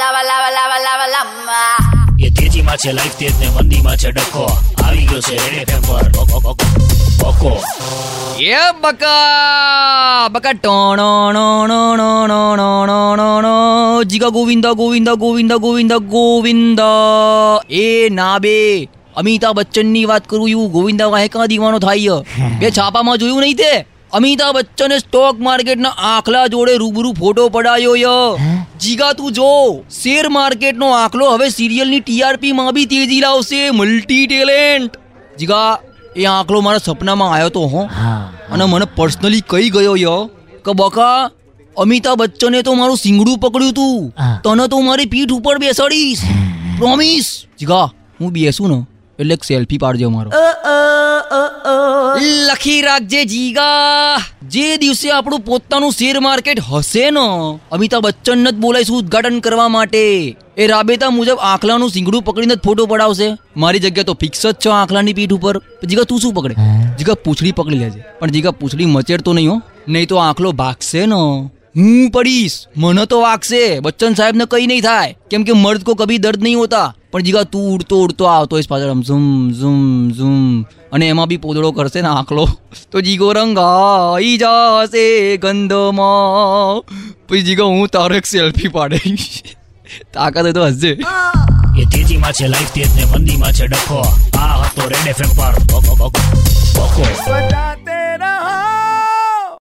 lava, લાવા લાવા લાવા lava. એ તેજીમાં છે લાઈફ તેજ ને મંદીમાં છે ડખો. આવી ગયો છે રેડ એફએમ પર. બકો એ બકા બકા ટોણો નો નો નો નો નો નો નો નો જીગા ગોવિંદ ગોવિંદ ગોવિંદ ગોવિંદ ગોવિંદ. એ ના બે. અમિતાભ બચ્ચનની વાત કરું એવું ગોવિંદા વાહે કાં દીવાનો થાય બે છાપામાં જોયું નહીં તે? અમિતાભ બચ્ચને સ્ટોક માર્કેટના આંખલા જોડે રૂબરૂ ફોટો પડાયો ય. જીગા તું જો શેર માર્કેટનો આંકલો હવે સિરિયલની ટીઆરપી માં બી તેજી લાવશે મલ્ટી ટેલેન્ટ જીગા એ આંકલો મારા સપનામાં આવ્યો તો હો. અને મને પર્સનલી કહી ગયો ય. કે બકા અમિતાભ બચ્ચને તો મારું સિંગડું પકડ્યું તું. તને તો મારી પીઠ ઉપર બેસાડીશ. પ્રોમિસ જીગા હું બેસું ને એટલે એક સેલ્ફી પાડજો મારો લખી રાખજે જીગા. જે દિવસે આપણું પોતાનું શેર માર્કેટ હશે ને અમિતાભ બચ્ચન જ બોલાઈશું ઉદઘાટન કરવા માટે. એ રાબેતા મુજબ આંખલાનું સિંગડું પકડીને જ ફોટો પડાવશે. મારી જગ્યા તો ફિક્સ જ છે આંખલાની પીઠ ઉપર. જીગા તું શું પકડે? જીગા પૂછડી પકડી લેજે. પણ જીગા પૂછડી મચેડતો નહીં હો. નહીં તો આંખલો ભાગશે ને. હું પડીશ. મને તો વાગશે. બચ્ચન સાહેબને કઈ નહીં થાય. કેમ કે મર્દ કો કભી દર્દ નહીં હોતા. પણ જીગા તું ઉડતો ઉડતો આવતો હોઈશ પાછળ. આમ ઝુમ ઝુમ ઝુમ. અને એમાં બી પોદળો કરશે ને આંકલો તો જીગો રંગાઈ જાશે ગંધમાં. પછી જીગો હું તારો એક સેલ્ફી પાડીશ. તાકાત તો હસજે. એ તેજીમાં છે લાઈફ તેજ ને મંદીમાં છે ડખો. આ હતો રેડ એફએમ પર. બકો